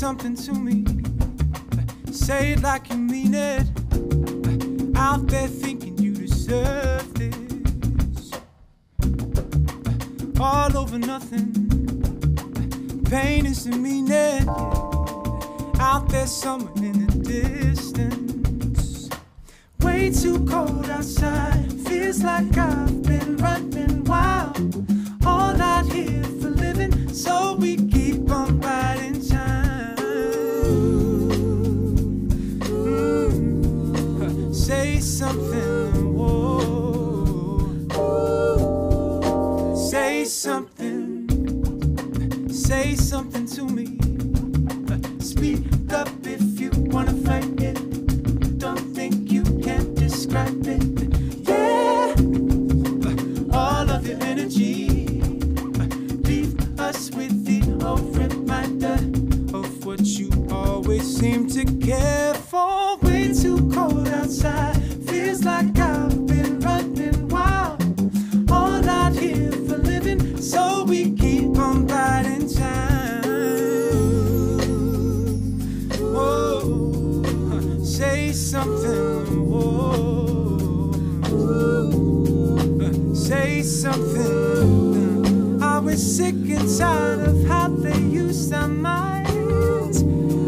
something to me. Say it like you mean it. Out there thinking you deserve this. All over nothing. Pain is the meaning. Out there somewhere in the distance. Way too cold outside. Feels like I've been running wild. All out here for living, so we say something to me. Uh, speak up something. Say something. I was sick and tired of how they used our minds.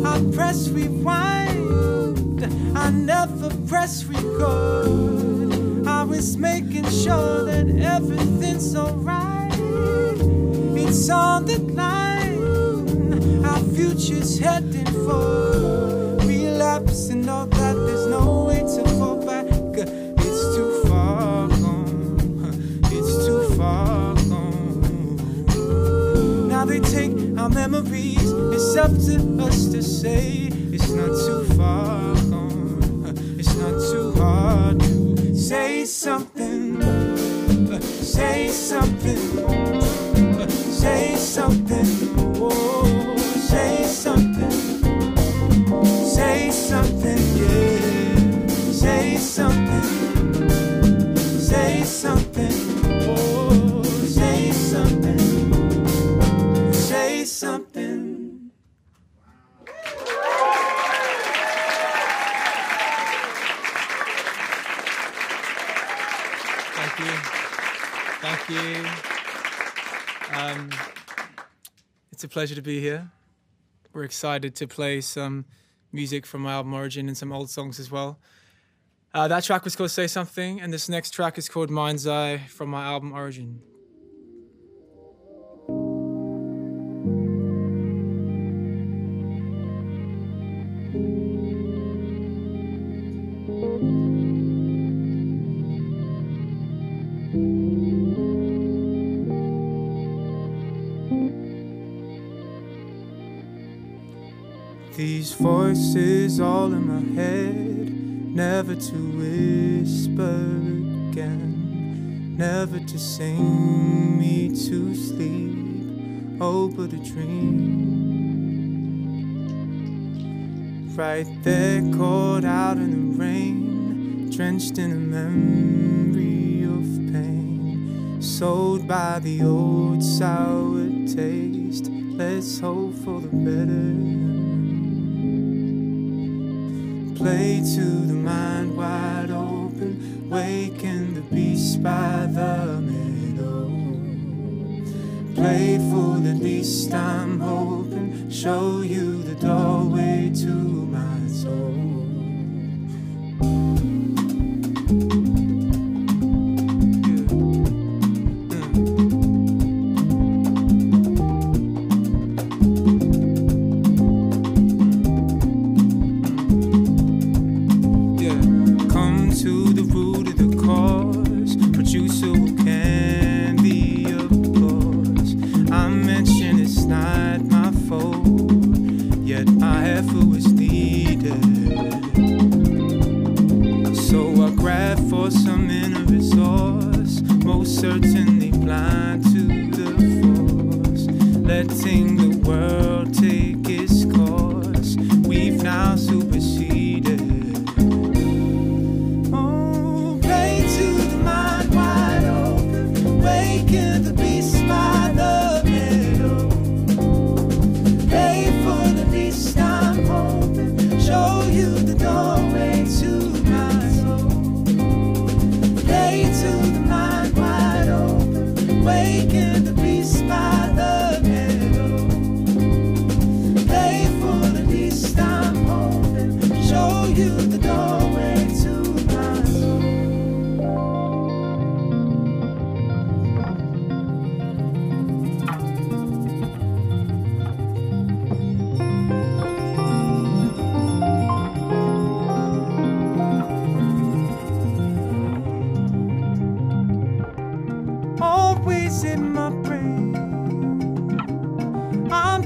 I press rewind. I never press record. I was making sure that everything's alright. It's on the line. Our future's heading for up to us to say it's not too far pleasure to be here. We're excited to play some music from my album Origin and some old songs as well. Uh, that track was called Say Something, and this next track is called Mind's Eye from my album Origin. Voices all in my head, never to whisper again, never to sing me to sleep, oh, but a dream. Right there, caught out in the rain, drenched in a memory of pain, sold by the old sour taste. Let's hope for the better play to the mind wide open, waken the beast by the middle. Playful, at least I'm hoping, show you the doorway to So for some inner resource, most certainly blind to the force, letting the world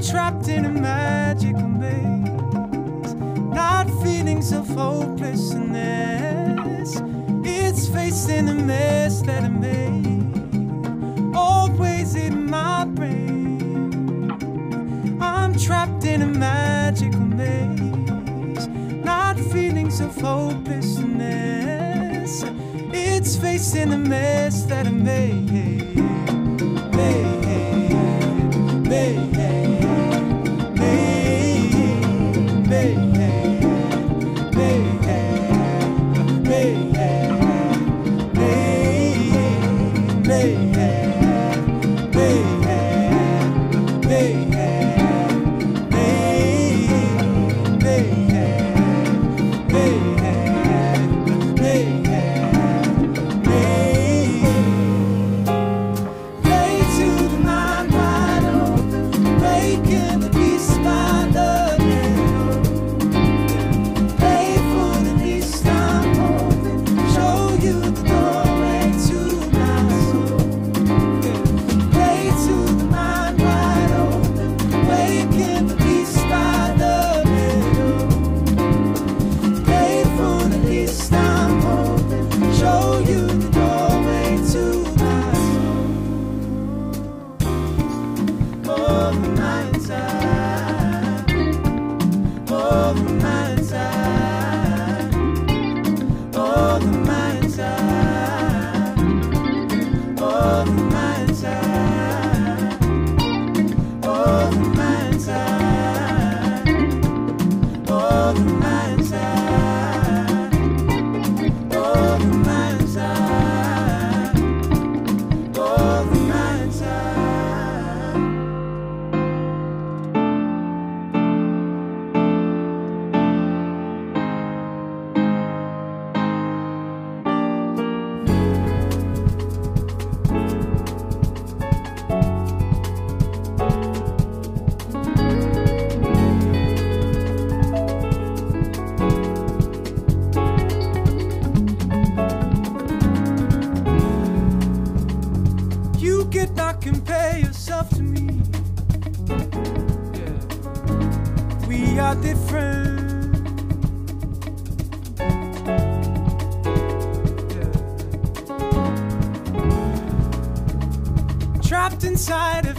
Trapped in a magic maze, not feelings of hopelessness. It's facing the mess that I made, always in my brain. I'm trapped in a magic maze, not feelings of hopelessness. It's facing the mess that I made.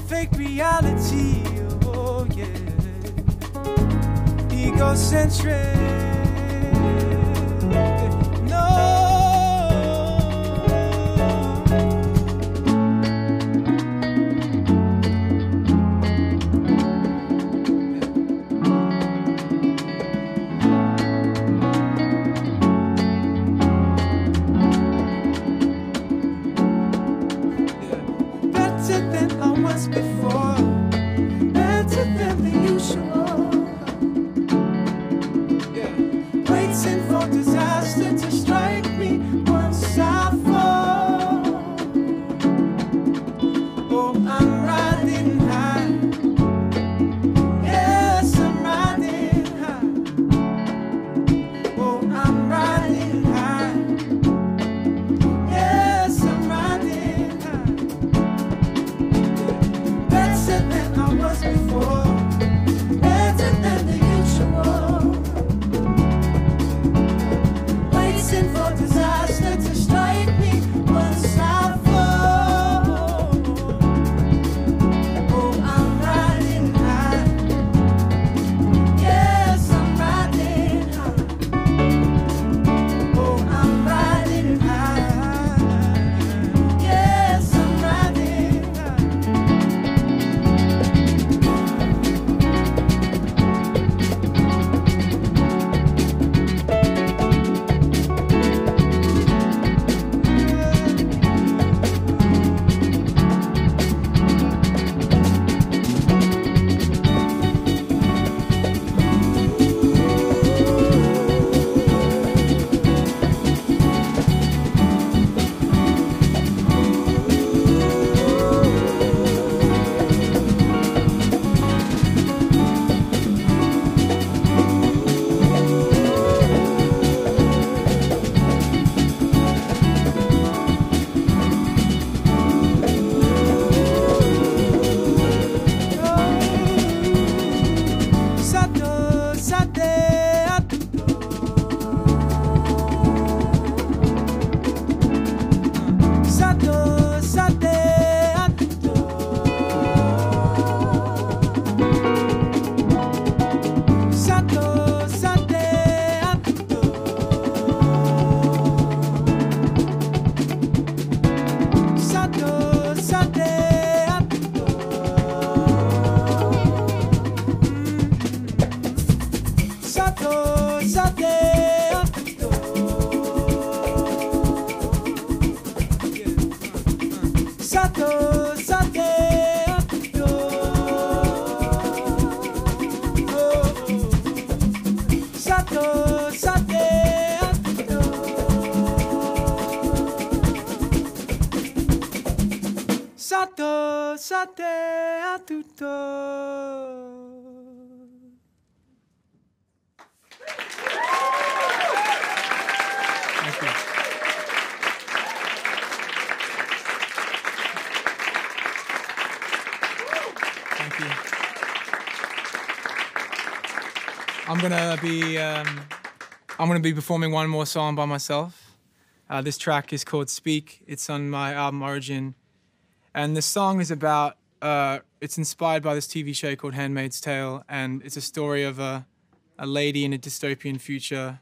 fake reality. Oh, yeah. Egocentric. I'm gonna be um, I'm gonna be performing one more song by myself. Uh, this track is called "Speak." It's on my album Origin, and the song is about. Uh, it's inspired by this TV show called *Handmaid's Tale*, and it's a story of a a lady in a dystopian future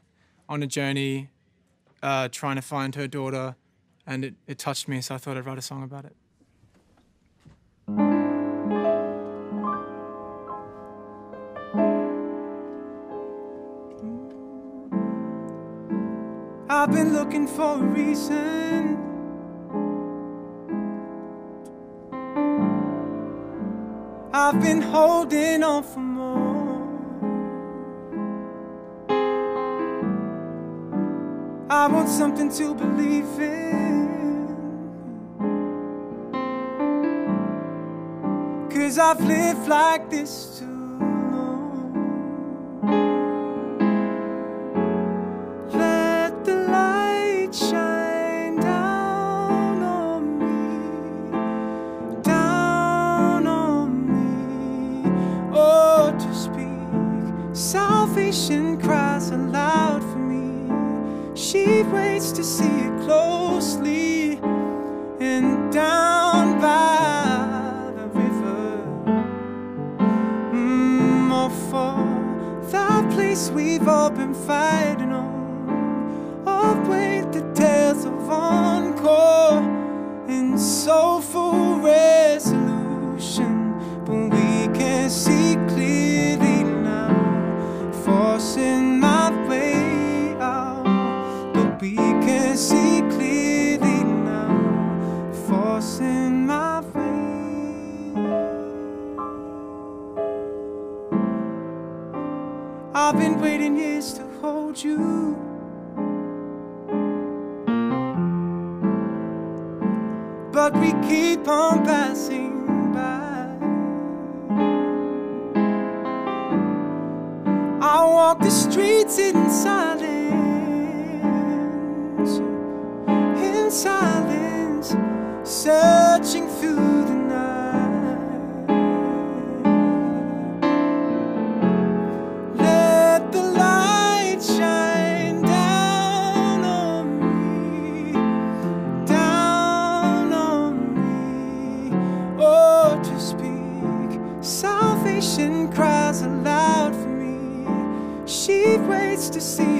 on a journey uh, trying to find her daughter, and it, it touched me, so I thought I'd write a song about it. I've been looking for a reason. I've been holding on for more. I want something to believe in. Cause I've lived like this too we've all been fighting I've been waiting years to hold you. But we keep on passing by. I walk the streets in see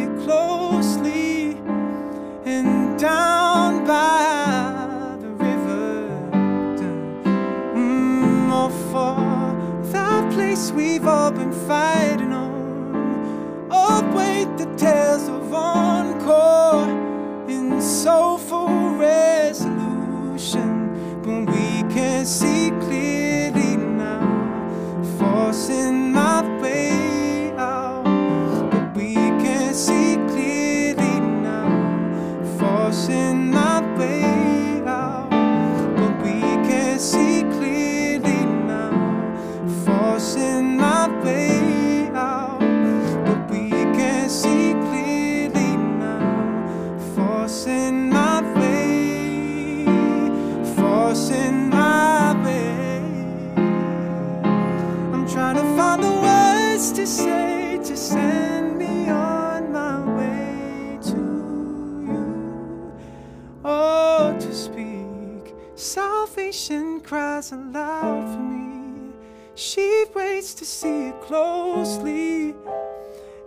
Salvation cries aloud for me. She waits to see it closely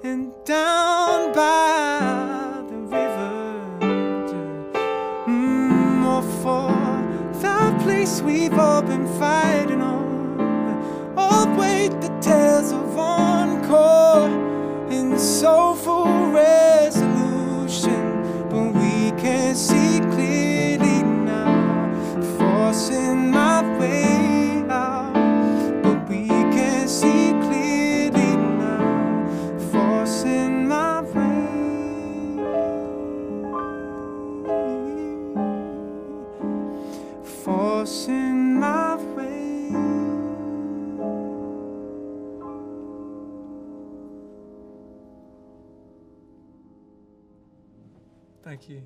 and down by the river. Mm, oh, for that place we've all been fighting on. aqui.